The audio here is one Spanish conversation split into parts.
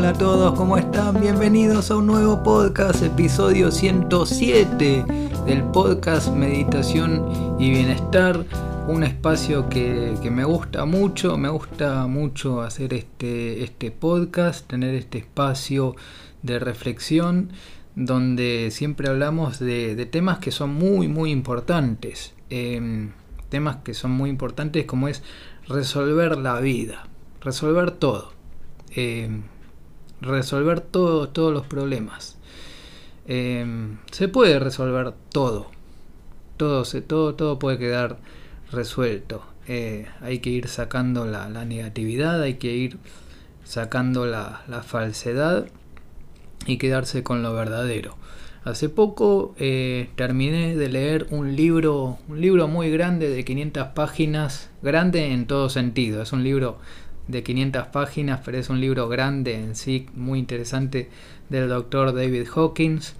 Hola a todos, ¿cómo están? Bienvenidos a un nuevo podcast, episodio 107 del podcast Meditación y Bienestar. Un espacio que, me gusta mucho, me gusta mucho hacer este, este podcast, tener este espacio de reflexión donde siempre hablamos de, temas que son muy, muy importantes. Em, temas que son muy importantes como es resolver la vida, resolver todo. Em, resolver todo, todos los problemas. Em, se puede resolver todo. Todo, se, todo, todo puede quedar resuelto. Eh, hay que ir sacando la, negatividad, hay que ir sacando la, falsedad y quedarse con lo verdadero. Hace poco eh, terminé de leer un libro, un libro muy grande de 500 páginas, grande en todo sentido. Es un libro de 500 páginas, pero es un libro grande en sí, muy interesante, del doctor David Hawkins,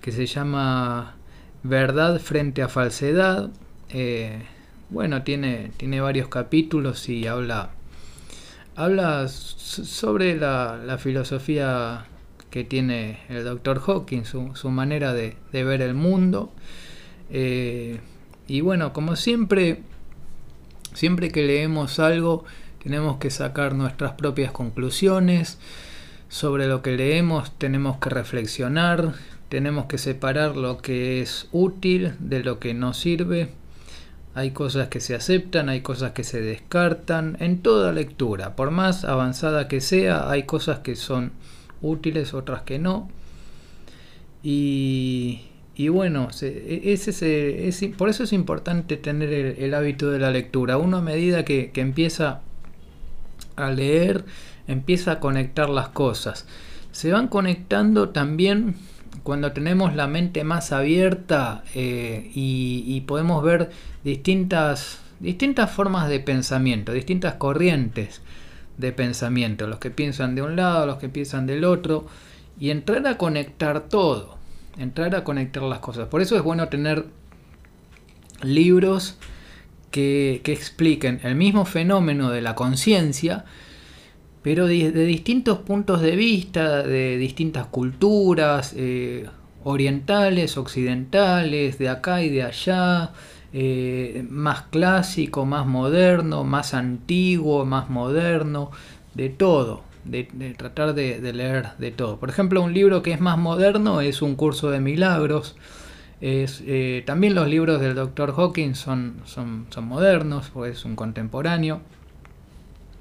que se llama Verdad frente a falsedad. Eh, bueno, tiene, tiene varios capítulos y habla, habla sobre la, filosofía que tiene el doctor Hawkins, su, manera de, ver el mundo. Eh, y bueno, como siempre, siempre que leemos algo, tenemos que sacar nuestras propias conclusiones. Sobre lo que leemos tenemos que reflexionar, tenemos que separar lo que es útil de lo que no sirve. Hay cosas que se aceptan, hay cosas que se descartan. En toda lectura, por más avanzada que sea, hay cosas que son útiles, otras que no. Y, bueno, e, ese, por eso es importante tener el, hábito de la lectura. Uno a medida que, que empieza a leer, empieza a conectar las cosas. Se van conectando también cuando tenemos la mente más abierta eh, y, podemos ver distintas, distintas formas de pensamiento, distintas corrientes de pensamiento, los que piensan de un lado, los que piensan del otro, y entrar a conectar todo, entrar a conectar las cosas. Por eso es bueno tener libros que, expliquen el mismo fenómeno de la conciencia, pero de, distintos puntos de vista, de distintas culturas, eh, orientales, occidentales, de acá y de allá, eh, más clásico, más moderno, más antiguo, más moderno, de todo, de, tratar de, de, leer de todo. Por ejemplo, un libro que es más moderno es un curso de milagros, es, eh, también los libros del Dr. Hawkins son, son, son modernos, pues es un contemporáneo.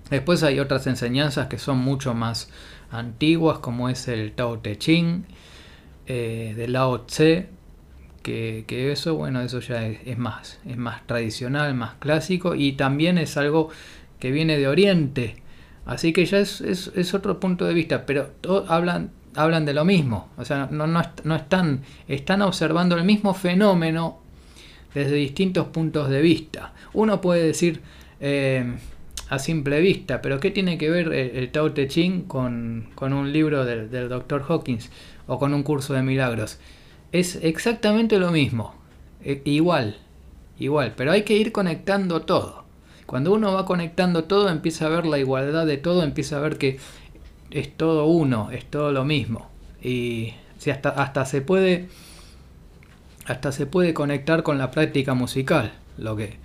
Después hay otras enseñanzas que son mucho más antiguas, como es el Tao Te Ching, eh, de Lao Tse, que, eso, bueno, eso ya es, más, es más tradicional, más clásico, y también es algo que viene de Oriente. Así que ya es, es, otro punto de vista, pero hablan hablan de lo mismo, o sea, no, no, están, están observando el mismo fenómeno desde distintos puntos de vista. Uno puede decir eh, a simple vista, pero ¿qué tiene que ver el, Tao Te Ching con, un libro del, del Dr. Hawkins o con un curso de milagros? Es exactamente lo mismo, e, igual, igual, pero hay que ir conectando todo. Cuando uno va conectando todo, empieza a ver la igualdad de todo, empieza a ver que es todo uno, es todo lo mismo. Y si hasta, hasta se puede hasta se puede conectar con la práctica musical, lo que,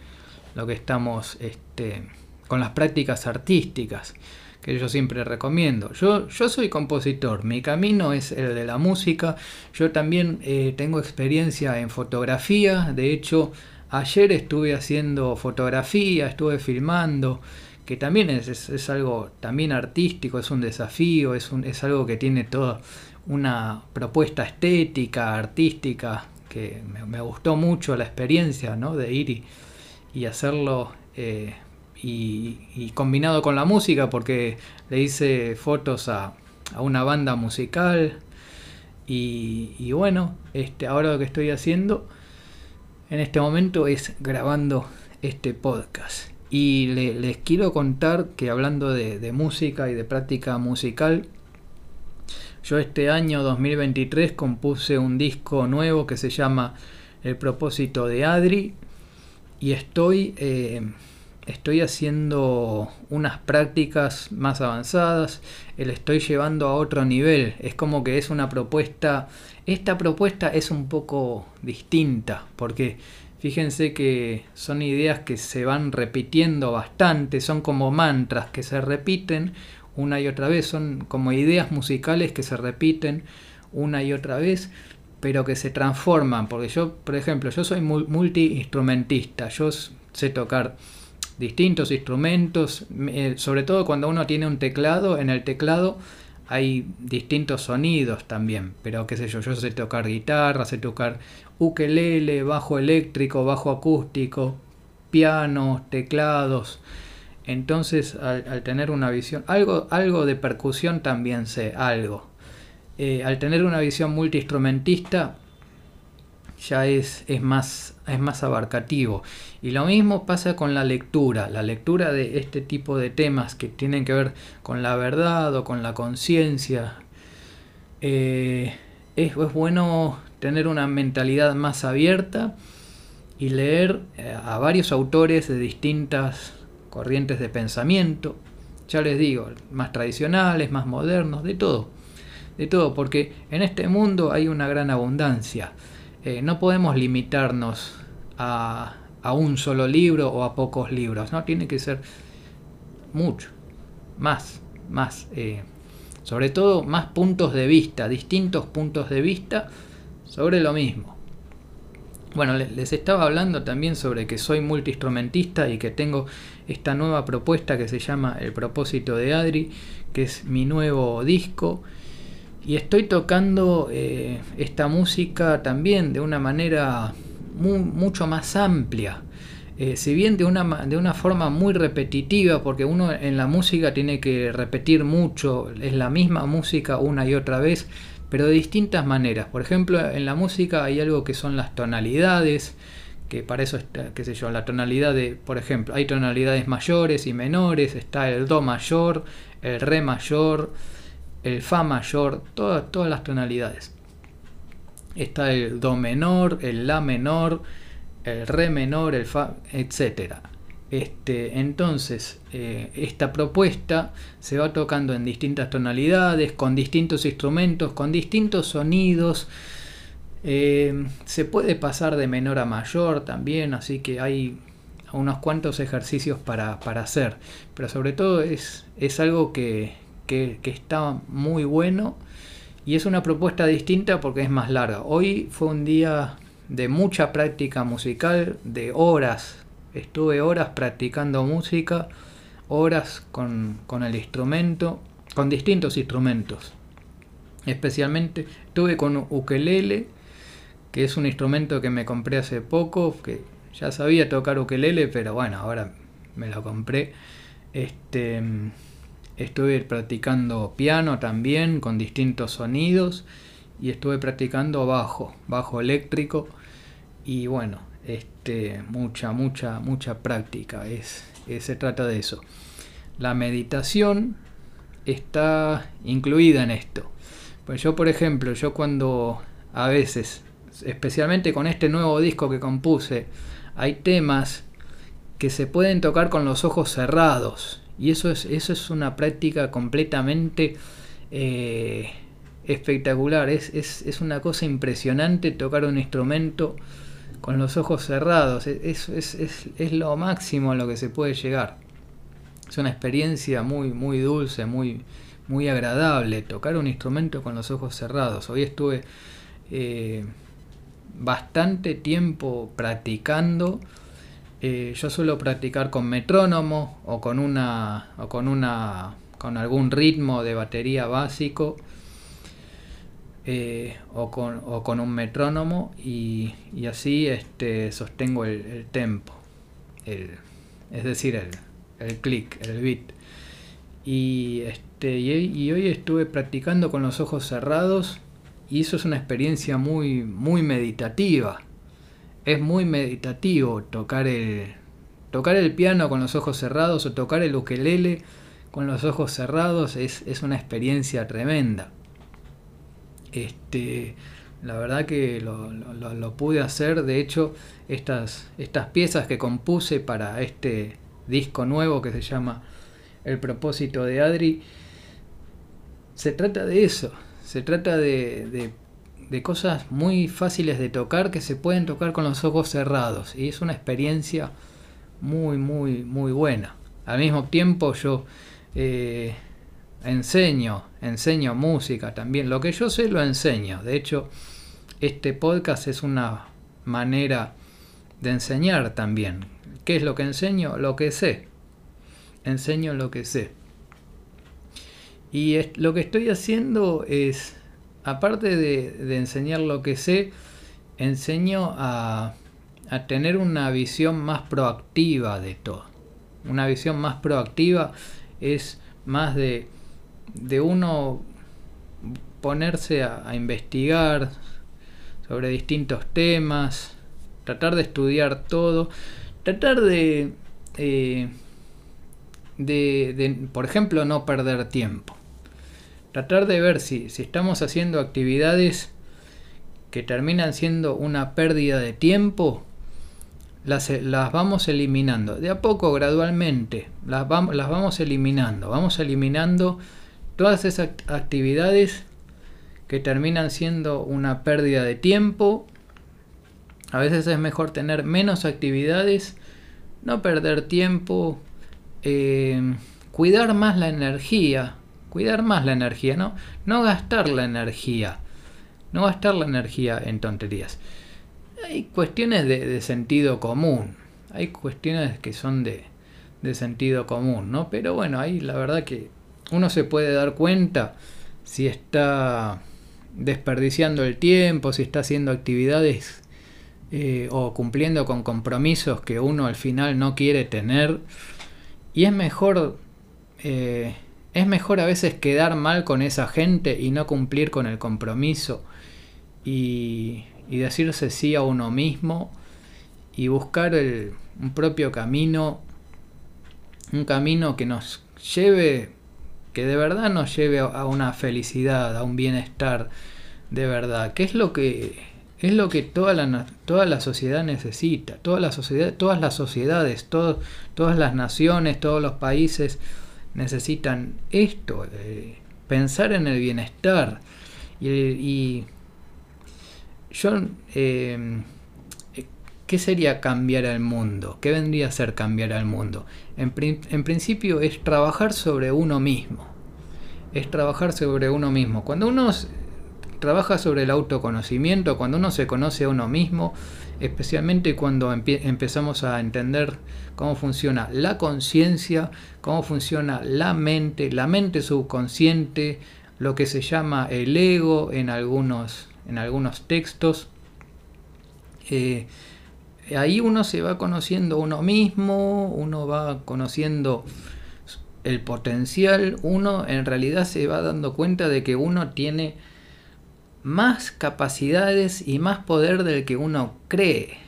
lo que estamos este, con las prácticas artísticas, que yo siempre recomiendo. Yo, yo soy compositor, mi camino es el de la música, yo también eh, tengo experiencia en fotografía, de hecho ayer estuve haciendo fotografía, estuve filmando, que también es, algo también artístico, es un desafío, es, un, es algo que tiene toda una propuesta estética, artística, que me, gustó mucho la experiencia ¿no? de ir y, hacerlo eh, y, combinado con la música, porque le hice fotos a, a una banda musical y, y, bueno, este, ahora lo que estoy haciendo en este momento es grabando este podcast. Y les quiero contar que hablando de, música y de práctica musical, yo este año 2023 compuse un disco nuevo que se llama El propósito de Adri y estoy eh, estoy haciendo unas prácticas más avanzadas, el estoy llevando a otro nivel. Es como que es una propuesta, esta propuesta es un poco distinta, porque fíjense que son ideas que se van repitiendo bastante, son como mantras que se repiten una y otra vez, son como ideas musicales que se repiten una y otra vez, pero que se transforman, porque yo, por ejemplo, yo soy multi-instrumentista, yo sé tocar distintos instrumentos, eh, sobre todo cuando uno tiene un teclado, en el teclado hay distintos sonidos también, pero qué sé yo, yo sé tocar guitarra, sé tocar ukelele, bajo eléctrico, bajo acústico, pianos, teclados. Entonces, al, tener una visión, algo, algo de percusión también sé, algo. Eh, al tener una visión multiinstrumentista, ya es, es, más, es más abarcativo. Y lo mismo pasa con la lectura, la lectura de este tipo de temas que tienen que ver con la verdad o con la conciencia. Eh, es, es, bueno tener una mentalidad más abierta y leer eh, a varios autores de distintas corrientes de pensamiento. Ya les digo, más tradicionales, más modernos, de todo. De todo, porque en este mundo hay una gran abundancia. Eh, no podemos limitarnos a, un solo libro o a pocos libros, ¿no? Tiene que ser mucho, más, más. Eh, sobre todo más puntos de vista, distintos puntos de vista sobre lo mismo. Bueno, les estaba hablando también sobre que soy multiinstrumentista y que tengo esta nueva propuesta que se llama El propósito de Adri, que es mi nuevo disco y estoy tocando eh, esta música también de una manera mucho más amplia. Eh, si bien de una, de una forma muy repetitiva, porque uno en la música tiene que repetir mucho, es la misma música una y otra vez, pero de distintas maneras. Por ejemplo, en la música hay algo que son las tonalidades, que para eso está, qué sé yo, la tonalidad de, por ejemplo, hay tonalidades mayores y menores, está el Do mayor, el Re mayor, el Fa mayor, todas, todas las tonalidades. Está el Do menor, el La menor, el Re menor, el Fa, etc. Este, entonces, eh, esta propuesta se va tocando en distintas tonalidades, con distintos instrumentos, con distintos sonidos. Eh, se puede pasar de menor a mayor también, así que hay unos cuantos ejercicios para, para hacer. Pero sobre todo es, es algo que, que, está muy bueno y es una propuesta distinta porque es más larga. Hoy fue un día de mucha práctica musical, de horas. Estuve horas practicando música, horas con, el instrumento, con distintos instrumentos. Especialmente estuve con ukelele, que es un instrumento que me compré hace poco, que ya sabía tocar ukelele, pero bueno, ahora me lo compré. Este Estuve practicando piano también con distintos sonidos y estuve practicando bajo, bajo eléctrico y bueno, este, mucha, mucha, mucha práctica. Es, se trata de eso. La meditación está incluida en esto. Pues yo, por ejemplo, yo cuando a veces, especialmente con este nuevo disco que compuse, hay temas que se pueden tocar con los ojos cerrados y eso es, eso es una práctica completamente eh, espectacular. Es, es, una cosa impresionante tocar un instrumento con los ojos cerrados. Es, es, lo máximo a lo que se puede llegar. Es una experiencia muy, muy dulce, muy, muy agradable tocar un instrumento con los ojos cerrados. Hoy estuve eh, bastante tiempo practicando eh, yo suelo practicar con metrónomo o con una o con una con algún ritmo de batería básico eh, o, con, un metrónomo y, así este, sostengo el, tempo, es decir, el, el clic, el beat. Y, este, y, hoy estuve practicando con los ojos cerrados y eso es una experiencia muy, muy meditativa es muy meditativo tocar el, tocar el piano con los ojos cerrados o tocar el ukelele con los ojos cerrados es, una experiencia tremenda. Este, la verdad que lo, pude hacer, de hecho, estas, estas piezas que compuse para este, disco nuevo que se llama El propósito de Adri, se trata de eso, se trata de, de, cosas muy fáciles de tocar que se pueden tocar con los ojos cerrados y es una experiencia muy, muy, muy buena. Al mismo tiempo yo eh, enseño, enseño música también. Lo que yo sé lo enseño. De hecho, este podcast es una manera de enseñar también. ¿Qué es lo que enseño? Lo que sé. Enseño lo que sé. Y lo que estoy haciendo es, aparte de, enseñar lo que sé, enseño a, a tener una visión más proactiva de todo. Una visión más proactiva es más de, de uno ponerse a, investigar sobre distintos temas, tratar de estudiar todo, tratar de, eh, de, de, por ejemplo, no perder tiempo. Tratar de ver si, si estamos haciendo actividades que terminan siendo una pérdida de tiempo, las, las, vamos eliminando. De a poco, gradualmente, las, las vamos eliminando. Vamos eliminando todas esas actividades que terminan siendo una pérdida de tiempo. A veces es mejor tener menos actividades, no perder tiempo, eh, cuidar más la energía, cuidar más la energía, ¿no? No gastar la energía, no gastar la energía en tonterías hay cuestiones de, sentido común. Hay cuestiones que son de, sentido común, ¿no? Pero bueno, ahí la verdad que uno se puede dar cuenta si está desperdiciando el tiempo, si está haciendo actividades eh, o cumpliendo con compromisos que uno al final no quiere tener. Y es mejor, eh, es mejor a veces quedar mal con esa gente y no cumplir con el compromiso. Y, y decirse sí a uno mismo y buscar el, un propio camino, un camino que nos lleve, que de verdad nos lleve a una felicidad, a un bienestar de verdad, que es lo que es lo que toda la, toda la sociedad necesita, toda la sociedad, todas las sociedades, todas las naciones, todos los países necesitan esto, pensar en el bienestar y yo, eh, ¿qué sería cambiar al mundo? ¿Qué vendría a ser cambiar al mundo? En, principio es trabajar sobre uno mismo. Es trabajar sobre uno mismo. Cuando uno trabaja sobre el autoconocimiento, cuando uno se conoce a uno mismo, especialmente cuando empezamos a entender cómo funciona la conciencia, cómo funciona la mente, la mente subconsciente, lo que se llama el ego en algunos en algunos textos. Eh, ahí uno se va conociendo uno mismo, uno va conociendo el potencial, uno en realidad se va dando cuenta de que uno tiene más capacidades y más poder del que uno cree.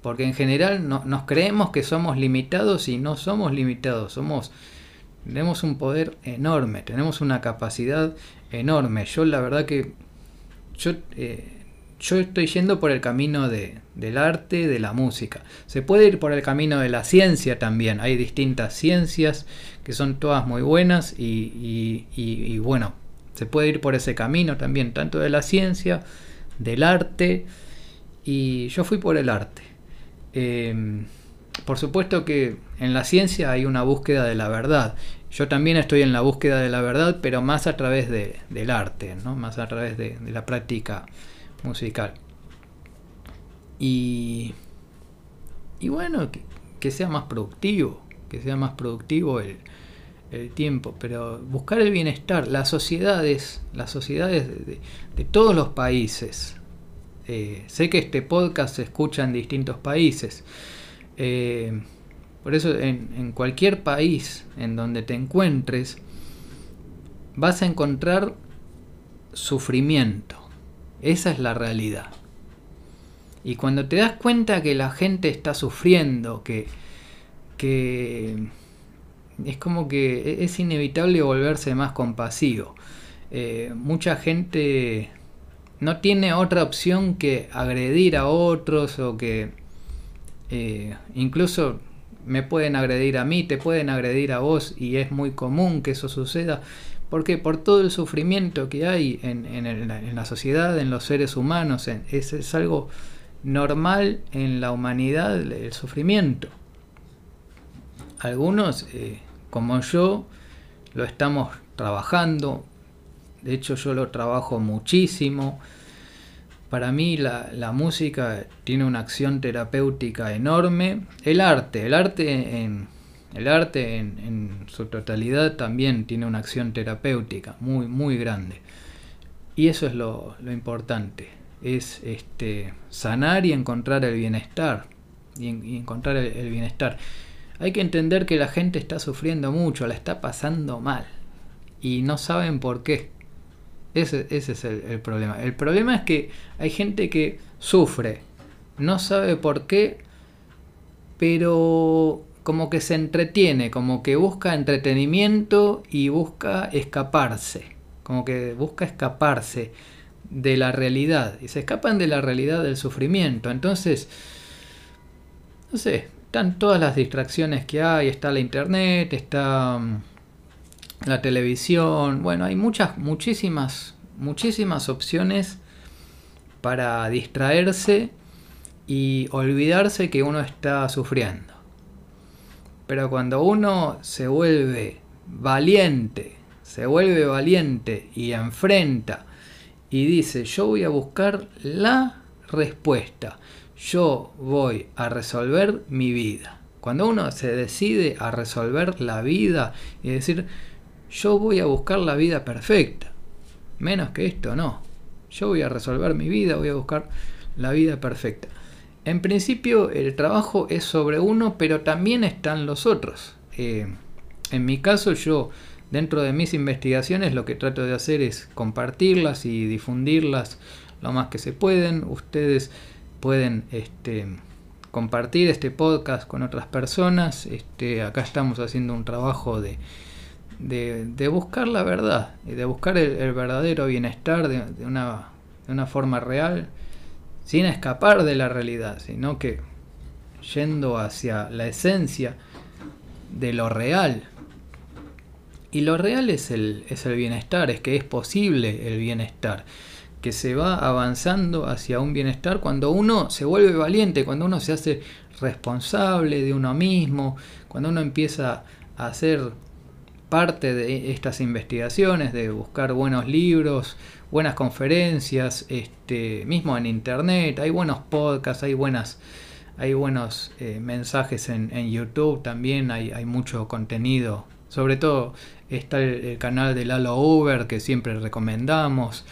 Porque en general no, nos creemos que somos limitados y no somos limitados, somos tenemos un poder enorme, tenemos una capacidad enorme. Yo la verdad que yo, eh, yo estoy yendo por el camino de, del arte, de la música. Se puede ir por el camino de la ciencia también. Hay distintas ciencias que son todas muy buenas y, bueno, se puede ir por ese camino también, tanto de la ciencia, del arte, y yo fui por el arte. Em, por supuesto que en la ciencia hay una búsqueda de la verdad yo también estoy en la búsqueda de la verdad, pero más a través de, del arte, ¿no? más a través de, la práctica musical. Y, y bueno, que, sea más productivo, que sea más productivo el, el, tiempo, pero buscar el bienestar, las sociedades, las sociedades de, todos los países. Eh, sé que este podcast se escucha en distintos países. Eh, por eso en, cualquier país en donde te encuentres, vas a encontrar sufrimiento. Esa es la realidad. Y cuando te das cuenta que la gente está sufriendo, que, que es como que e-, es inevitable volverse más compasivo. Eh, mucha gente no tiene otra opción que agredir a otros o que eh, incluso me pueden agredir a mí, te pueden agredir a vos y es muy común que eso suceda. porque Por todo el sufrimiento que hay en, la sociedad, en los seres humanos, es, algo normal en la humanidad el sufrimiento. Algunos, eh, como yo, lo estamos trabajando, de hecho yo lo trabajo muchísimo, para mí la, música tiene una acción terapéutica enorme. El arte, el arte en, el arte en, su totalidad también tiene una acción terapéutica muy, muy grande. Y eso es lo, importante, es este, sanar y encontrar el bienestar. Y, encontrar el bienestar. Hay que entender que la gente está sufriendo mucho, la está pasando mal. Y no saben por qué. Ese, es el, problema. El problema es que hay gente que sufre, no sabe por qué, pero como que se entretiene, como que busca entretenimiento y busca escaparse, como que busca escaparse de la realidad y se escapan de la realidad del sufrimiento. Entonces, no sé, están todas las distracciones que hay, está la internet, está mm, la televisión, bueno, hay muchas, muchísimas, muchísimas opciones para distraerse y olvidarse que uno está sufriendo. Pero cuando uno se vuelve valiente, se vuelve valiente y enfrenta y dice, yo voy a buscar la respuesta, yo voy a resolver mi vida. Cuando uno se decide a resolver la vida y decir, yo voy a buscar la vida perfecta. Menos que esto, no. Yo voy a resolver mi vida, voy a buscar la vida perfecta. En principio el trabajo es sobre uno, pero también están los otros. Eh, en mi caso yo, dentro de mis investigaciones, lo que trato de hacer es compartirlas y difundirlas lo más que se pueden. Ustedes pueden este, compartir este podcast con otras personas. Este, acá estamos haciendo un trabajo de de, buscar la verdad y de buscar el, verdadero bienestar de, una, de, una, forma real, sin escapar de la realidad, sino que yendo hacia la esencia de lo real. Y lo real es el, es el bienestar, es que es posible el bienestar, que se va avanzando hacia un bienestar cuando uno se vuelve valiente, cuando uno se hace responsable de uno mismo, cuando uno empieza a hacer parte de estas investigaciones, de buscar buenos libros, buenas conferencias, este, mismo en internet, hay buenos podcasts, hay buenas, hay buenos eh, mensajes en, YouTube también, hay, hay, mucho contenido. Sobre todo está el, canal de Lalo Uber que siempre recomendamos,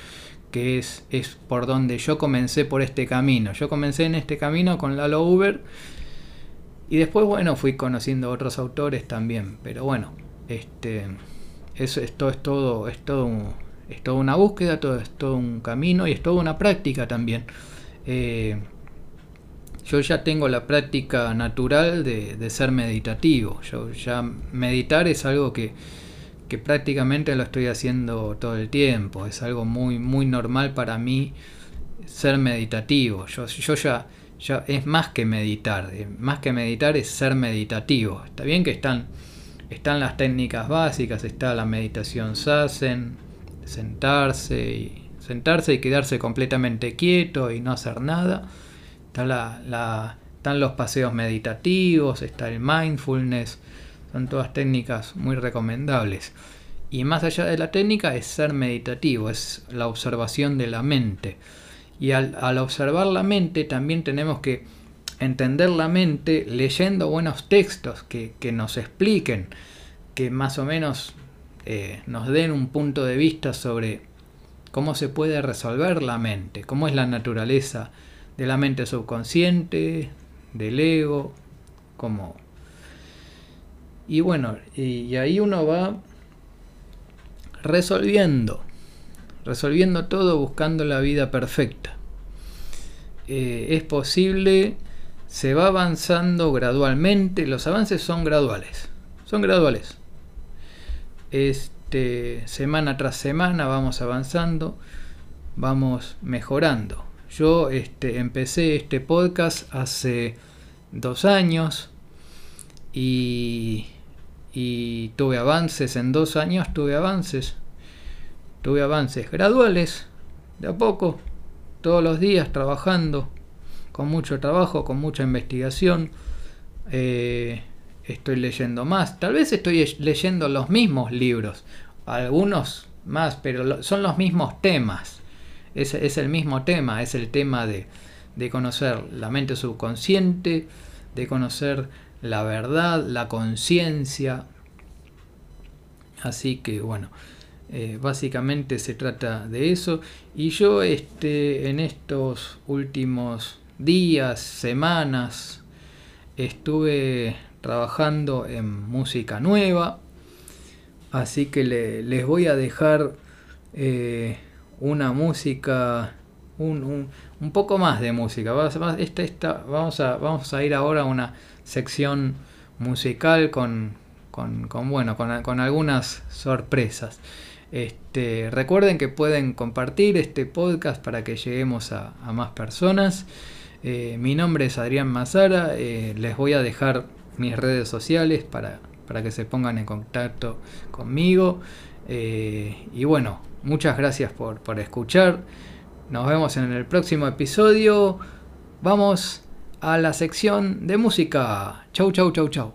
que es, es por donde yo comencé por este camino. Yo comencé en este camino con Lalo Uber y después, bueno, fui conociendo otros autores también, pero bueno, este, esto es todo, es todo, una búsqueda, todo, es todo un camino y es toda una práctica también. Eh, yo ya tengo la práctica natural de, ser meditativo. Yo ya meditar es algo que, que, prácticamente lo estoy haciendo todo el tiempo. Es algo muy, muy normal para mí ser meditativo. Yo, yo ya, ya es más que meditar. Eh, más que meditar es ser meditativo. Está bien que están están las técnicas básicas, está la meditación sasen, sentarse y sentarse y quedarse completamente quieto y no hacer nada. Está la, están los paseos meditativos, está el mindfulness, son todas técnicas muy recomendables. Y más allá de la técnica es ser meditativo, es la observación de la mente. Y al, al observar la mente también tenemos que entender la mente leyendo buenos textos que, nos expliquen, que más o menos eh, nos den un punto de vista sobre cómo se puede resolver la mente, cómo es la naturaleza de la mente subconsciente, del ego, cómo... Y bueno, y, ahí uno va resolviendo, resolviendo todo buscando la vida perfecta. Eh, es posible se va avanzando gradualmente, los avances son graduales, son graduales. Este, semana tras semana vamos avanzando, vamos mejorando. Yo este, empecé este podcast hace dos años y, y tuve avances en dos años, tuve avances, tuve avances graduales, de a poco, todos los días trabajando, con mucho trabajo, con mucha investigación. Eh, estoy leyendo más. Tal vez estoy leyendo los mismos libros, algunos más, pero son los mismos temas. Es, es el mismo tema, es el tema de, de conocer la mente subconsciente, de conocer la verdad, la conciencia. Así que bueno, eh, básicamente se trata de eso. Y yo este, en estos últimos días, semanas, estuve trabajando en música nueva. Así que les voy a dejar eh, una música, un, poco más de música. Vamos, a, vamos a ir ahora a una sección musical con, con, bueno, con algunas sorpresas. Este, recuerden que pueden compartir este podcast para que lleguemos a, más personas. Eh, mi nombre es Adrián Mazara. Eh, les voy a dejar mis redes sociales para, para que se pongan en contacto conmigo. Eh, y bueno, muchas gracias por, por escuchar. Nos vemos en el próximo episodio. Vamos a la sección de música. Chau, chau, chau, chau.